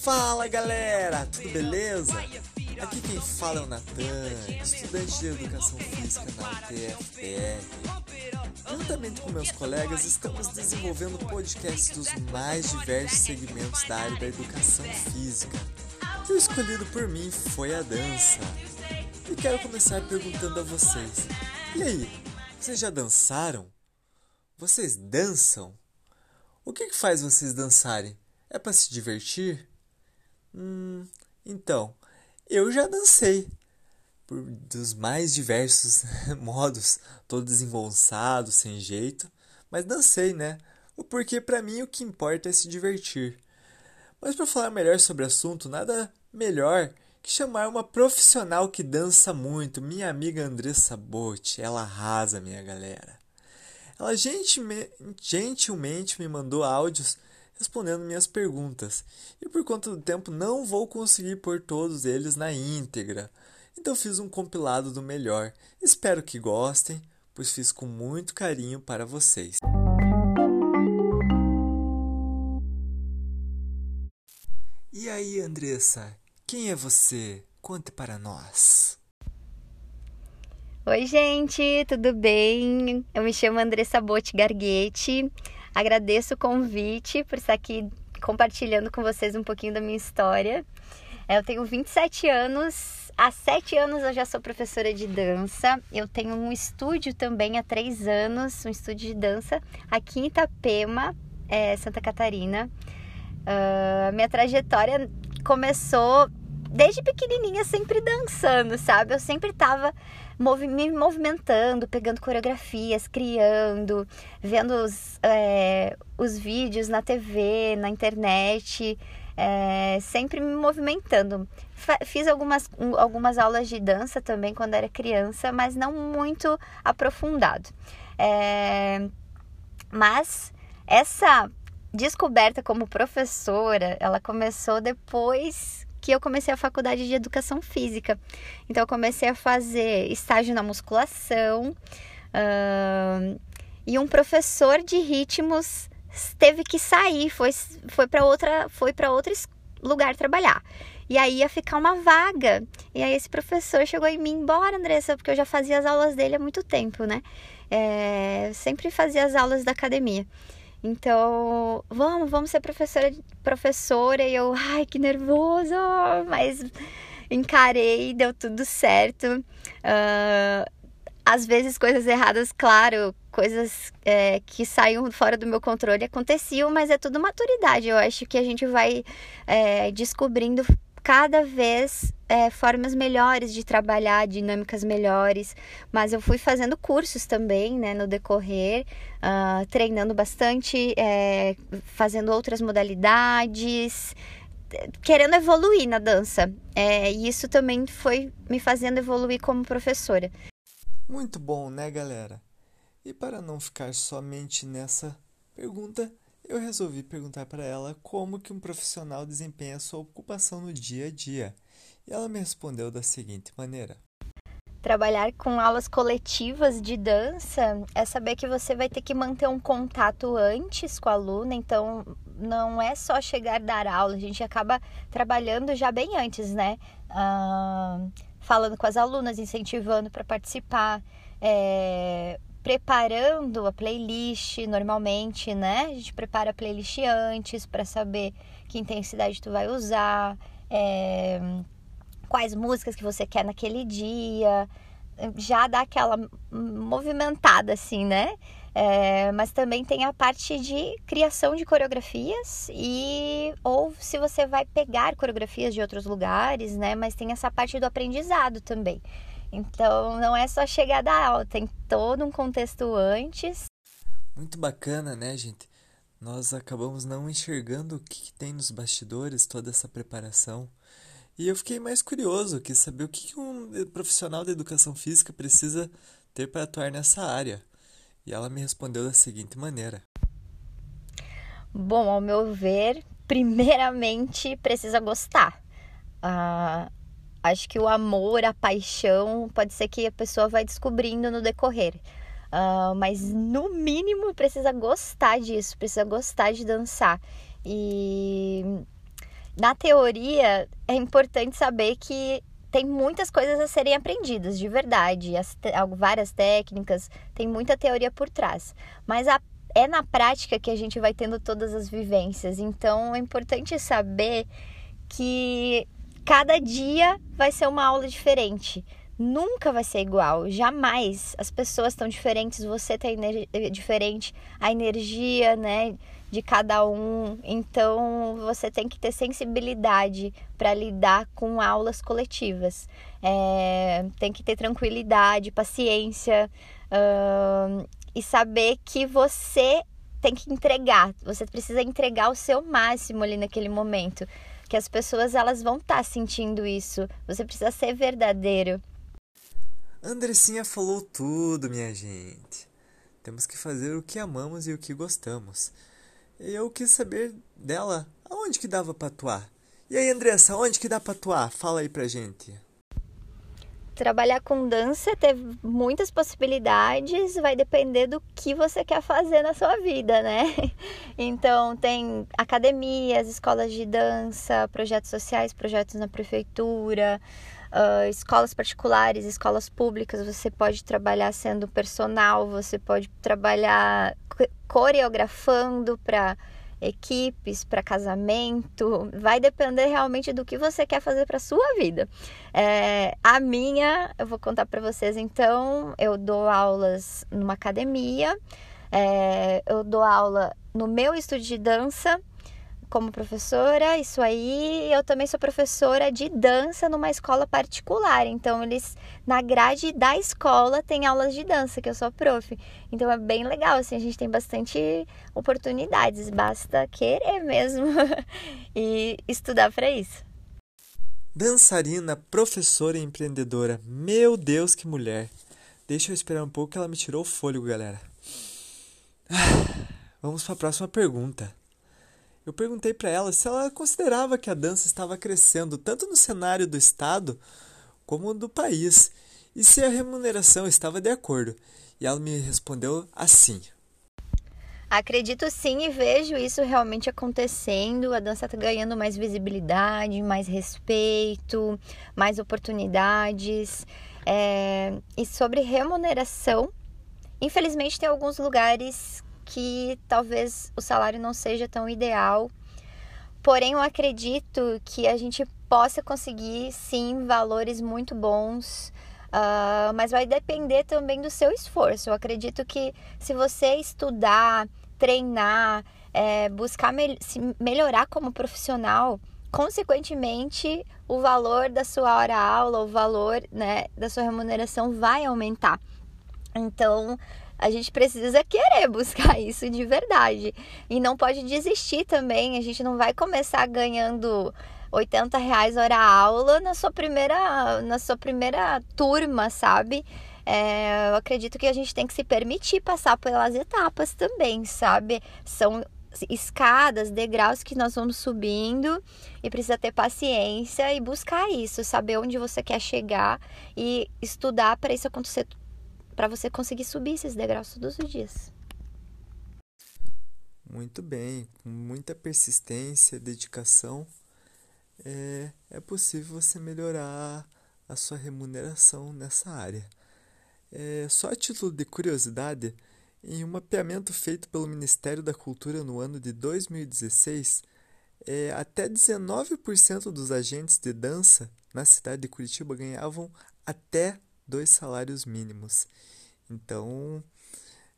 Fala galera, tudo beleza? Aqui quem fala é o Natan, estudante de Educação Física na UTFPR. Juntamente com meus colegas, estamos desenvolvendo podcasts dos mais diversos segmentos da área da educação física. E o escolhido por mim foi a dança. E quero começar perguntando a vocês: e aí, vocês já dançaram? Vocês dançam? O que, que faz vocês dançarem? É para se divertir? Hum, então, eu já dancei por dos mais diversos modos, todo desengonçado, sem jeito, mas dancei, né? O porquê para mim o que importa é se divertir. Mas para falar melhor sobre o assunto, nada melhor que chamar uma profissional que dança muito, minha amiga Andressa Botti. Ela arrasa, minha galera. Ela gentilmente me mandou áudios respondendo minhas perguntas, e por conta do tempo não vou conseguir pôr todos eles na íntegra. Então fiz um compilado do melhor. Espero que gostem, pois fiz com muito carinho para vocês. E aí, Andressa, quem é você? Conte para nós. Oi, gente, tudo bem? Eu me chamo Andressa Botti Garguete. Agradeço o convite por estar aqui compartilhando com vocês um pouquinho da minha história. É, eu tenho 27 anos, há 7 anos eu já sou professora de dança. Eu tenho um estúdio também há 3 anos, um estúdio de dança aqui em Itapema, é, Santa Catarina. Uh, minha trajetória começou desde pequenininha sempre dançando, sabe? Eu sempre tava movi me movimentando, pegando coreografias, criando, vendo os, é, os vídeos na TV, na internet, é, sempre me movimentando. Fiz algumas, algumas aulas de dança também quando era criança, mas não muito aprofundado. É, mas essa descoberta como professora, ela começou depois que eu comecei a faculdade de educação física. Então, eu comecei a fazer estágio na musculação. Uh, e um professor de ritmos teve que sair, foi, foi para outra, foi para outro lugar trabalhar. E aí ia ficar uma vaga. E aí esse professor chegou em mim, bora, Andressa, porque eu já fazia as aulas dele há muito tempo, né? É, sempre fazia as aulas da academia. Então, vamos, vamos ser professora, professora. E eu, ai, que nervoso, mas encarei, deu tudo certo. Uh, às vezes, coisas erradas, claro, coisas é, que saíam fora do meu controle aconteciam, mas é tudo maturidade. Eu acho que a gente vai é, descobrindo cada vez é, formas melhores de trabalhar, dinâmicas melhores. Mas eu fui fazendo cursos também, né, no decorrer, uh, treinando bastante, é, fazendo outras modalidades, querendo evoluir na dança. É, e isso também foi me fazendo evoluir como professora. Muito bom, né, galera? E para não ficar somente nessa pergunta, eu resolvi perguntar para ela como que um profissional desempenha sua ocupação no dia a dia. E ela me respondeu da seguinte maneira: Trabalhar com aulas coletivas de dança é saber que você vai ter que manter um contato antes com a aluna, então não é só chegar dar aula, a gente acaba trabalhando já bem antes, né? Ah, falando com as alunas, incentivando para participar, é, preparando a playlist normalmente, né? A gente prepara a playlist antes para saber que intensidade tu vai usar, é, quais músicas que você quer naquele dia, já dá aquela movimentada assim, né? É, mas também tem a parte de criação de coreografias e ou se você vai pegar coreografias de outros lugares, né? Mas tem essa parte do aprendizado também. Então não é só chegar da aula, tem todo um contexto antes. Muito bacana, né, gente? Nós acabamos não enxergando o que, tem nos bastidores, toda essa preparação. E eu fiquei mais curioso, quis saber o que um profissional da educação física precisa ter para atuar nessa área. E ela me respondeu da seguinte maneira: Bom, ao meu ver, primeiramente precisa gostar. Uh, acho que o amor, a paixão, pode ser que a pessoa vai descobrindo no decorrer. Uh, mas no mínimo precisa gostar disso, precisa gostar de dançar. E, na teoria, é importante saber que tem muitas coisas a serem aprendidas, de verdade. As, várias técnicas, tem muita teoria por trás. Mas a, é na prática que a gente vai tendo todas as vivências. Então é importante saber que cada dia vai ser uma aula diferente. Nunca vai ser igual, jamais. As pessoas estão diferentes, você está diferente, a energia, né? de cada um. Então você tem que ter sensibilidade para lidar com aulas coletivas. É, tem que ter tranquilidade, paciência uh, e saber que você tem que entregar. Você precisa entregar o seu máximo ali naquele momento. Que as pessoas elas vão estar tá sentindo isso. Você precisa ser verdadeiro. Andressinha falou tudo, minha gente. Temos que fazer o que amamos e o que gostamos eu quis saber dela aonde que dava pra atuar. E aí, Andressa, onde que dá pra atuar? Fala aí pra gente. Trabalhar com dança teve muitas possibilidades, vai depender do que você quer fazer na sua vida, né? Então, tem academias, escolas de dança, projetos sociais, projetos na prefeitura, uh, escolas particulares, escolas públicas. Você pode trabalhar sendo personal, você pode trabalhar coreografando para equipes, para casamento, vai depender realmente do que você quer fazer para sua vida. É, a minha, eu vou contar para vocês então, eu dou aulas numa academia, é, eu dou aula no meu estúdio de dança como professora, isso aí. Eu também sou professora de dança numa escola particular. Então, eles, na grade da escola, tem aulas de dança, que eu sou prof. Então, é bem legal, assim, a gente tem bastante oportunidades. Basta querer mesmo e estudar para isso. Dançarina, professora e empreendedora. Meu Deus, que mulher! Deixa eu esperar um pouco que ela me tirou o fôlego, galera. Ah, vamos para a próxima pergunta. Eu perguntei para ela se ela considerava que a dança estava crescendo tanto no cenário do estado como do país e se a remuneração estava de acordo. E ela me respondeu assim: Acredito sim e vejo isso realmente acontecendo. A dança está ganhando mais visibilidade, mais respeito, mais oportunidades. É... E sobre remuneração, infelizmente tem alguns lugares que talvez o salário não seja tão ideal. Porém, eu acredito que a gente possa conseguir sim valores muito bons, uh, mas vai depender também do seu esforço. Eu acredito que se você estudar, treinar, é, buscar me melhorar como profissional, consequentemente o valor da sua hora aula, o valor né, da sua remuneração vai aumentar. Então, a gente precisa querer buscar isso de verdade. E não pode desistir também. A gente não vai começar ganhando 80 reais hora aula na sua primeira, na sua primeira turma, sabe? É, eu acredito que a gente tem que se permitir passar pelas etapas também, sabe? São escadas, degraus que nós vamos subindo e precisa ter paciência e buscar isso, saber onde você quer chegar e estudar para isso acontecer para você conseguir subir esses degraus todos os dias. Muito bem, com muita persistência, dedicação, é, é possível você melhorar a sua remuneração nessa área. É, só a título de curiosidade, em um mapeamento feito pelo Ministério da Cultura no ano de 2016, é, até 19% dos agentes de dança na cidade de Curitiba ganhavam até dois salários mínimos. Então,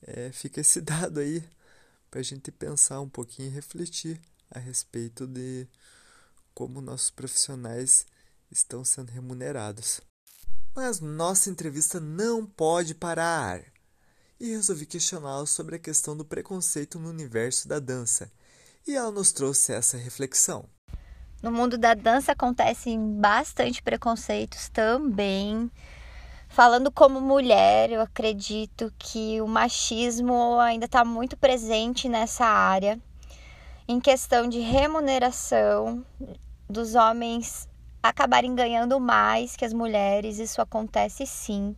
é, fica esse dado aí para a gente pensar um pouquinho e refletir a respeito de como nossos profissionais estão sendo remunerados. Mas nossa entrevista não pode parar. E resolvi questioná-la sobre a questão do preconceito no universo da dança. E ela nos trouxe essa reflexão. No mundo da dança acontecem bastante preconceitos também. Falando como mulher, eu acredito que o machismo ainda está muito presente nessa área, em questão de remuneração dos homens acabarem ganhando mais que as mulheres, isso acontece sim.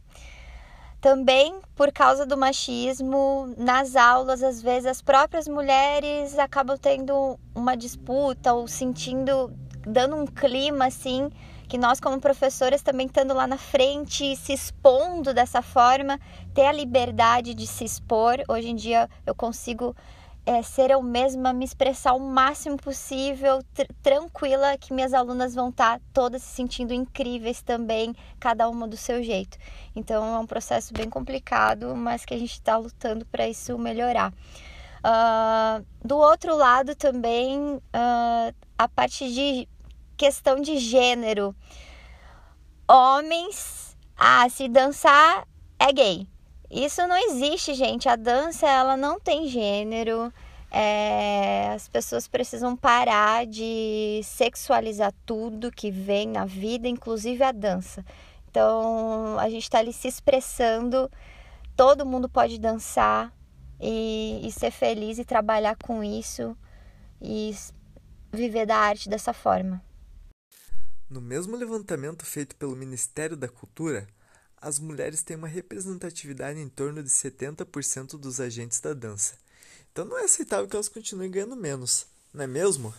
Também por causa do machismo, nas aulas, às vezes as próprias mulheres acabam tendo uma disputa ou sentindo dando um clima assim que nós como professoras também estando lá na frente, se expondo dessa forma, ter a liberdade de se expor. Hoje em dia eu consigo é, ser eu mesma, me expressar o máximo possível, tr tranquila, que minhas alunas vão estar tá todas se sentindo incríveis também, cada uma do seu jeito. Então é um processo bem complicado, mas que a gente está lutando para isso melhorar. Uh, do outro lado também, uh, a parte de questão de gênero. Homens, ah, se dançar é gay. Isso não existe, gente. A dança ela não tem gênero. É, as pessoas precisam parar de sexualizar tudo que vem na vida, inclusive a dança. Então a gente está ali se expressando. Todo mundo pode dançar e, e ser feliz e trabalhar com isso e viver da arte dessa forma. No mesmo levantamento feito pelo Ministério da Cultura, as mulheres têm uma representatividade em torno de 70% dos agentes da dança. Então não é aceitável que elas continuem ganhando menos, não é mesmo?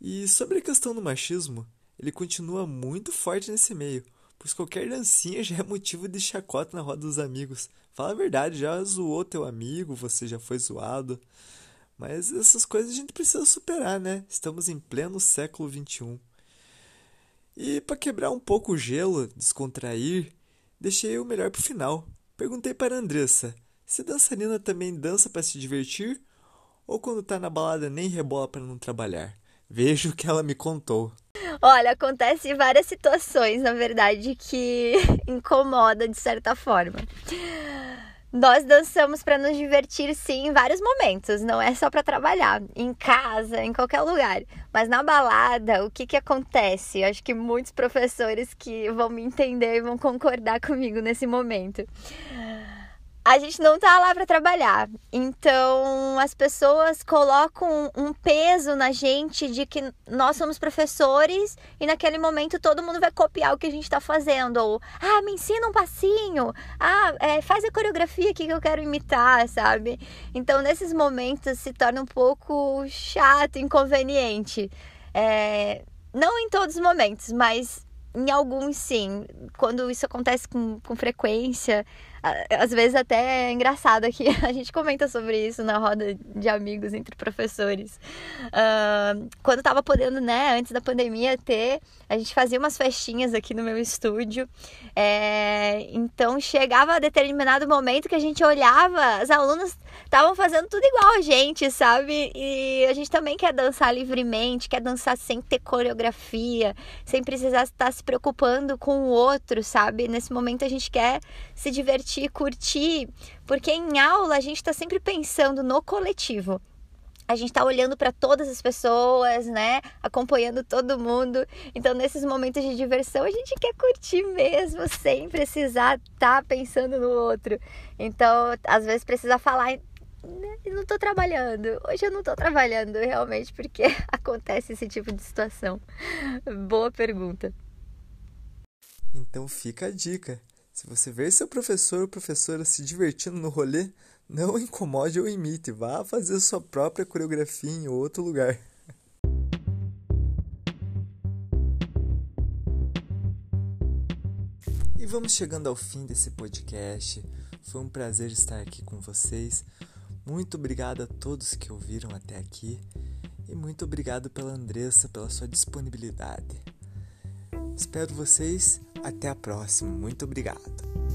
E sobre a questão do machismo, ele continua muito forte nesse meio, pois qualquer dancinha já é motivo de chacota na roda dos amigos. Fala a verdade, já zoou teu amigo, você já foi zoado. Mas essas coisas a gente precisa superar, né? Estamos em pleno século XXI. E para quebrar um pouco o gelo, descontrair, deixei o melhor para o final. Perguntei para a Andressa se dançarina também dança para se divertir ou quando tá na balada nem rebola para não trabalhar. Vejo o que ela me contou. Olha, acontece várias situações, na verdade, que incomoda de certa forma. Nós dançamos para nos divertir, sim, em vários momentos. Não é só para trabalhar, em casa, em qualquer lugar. Mas na balada, o que que acontece? Acho que muitos professores que vão me entender e vão concordar comigo nesse momento a gente não tá lá para trabalhar. Então, as pessoas colocam um peso na gente de que nós somos professores e naquele momento todo mundo vai copiar o que a gente está fazendo. Ou, ah, me ensina um passinho. Ah, é, faz a coreografia aqui que eu quero imitar, sabe? Então, nesses momentos se torna um pouco chato, inconveniente. É, não em todos os momentos, mas em alguns sim. Quando isso acontece com, com frequência, às vezes até é engraçado aqui, a gente comenta sobre isso na roda de amigos entre professores. Uh, quando tava podendo, né, antes da pandemia ter, a gente fazia umas festinhas aqui no meu estúdio. É, então chegava a determinado momento que a gente olhava, as alunas estavam fazendo tudo igual a gente, sabe? E a gente também quer dançar livremente, quer dançar sem ter coreografia, sem precisar estar se preocupando com o outro, sabe? Nesse momento a gente quer se divertir divertir, curtir, porque em aula a gente está sempre pensando no coletivo. A gente está olhando para todas as pessoas, né? Acompanhando todo mundo. Então, nesses momentos de diversão, a gente quer curtir mesmo, sem precisar estar tá pensando no outro. Então, às vezes precisa falar né? não estou trabalhando. Hoje eu não estou trabalhando realmente porque acontece esse tipo de situação. Boa pergunta. Então fica a dica. Se você ver seu professor ou professora se divertindo no rolê, não incomode ou imite, vá fazer sua própria coreografia em outro lugar. E vamos chegando ao fim desse podcast. Foi um prazer estar aqui com vocês. Muito obrigado a todos que ouviram até aqui e muito obrigado pela Andressa pela sua disponibilidade. Espero vocês até a próxima. Muito obrigado.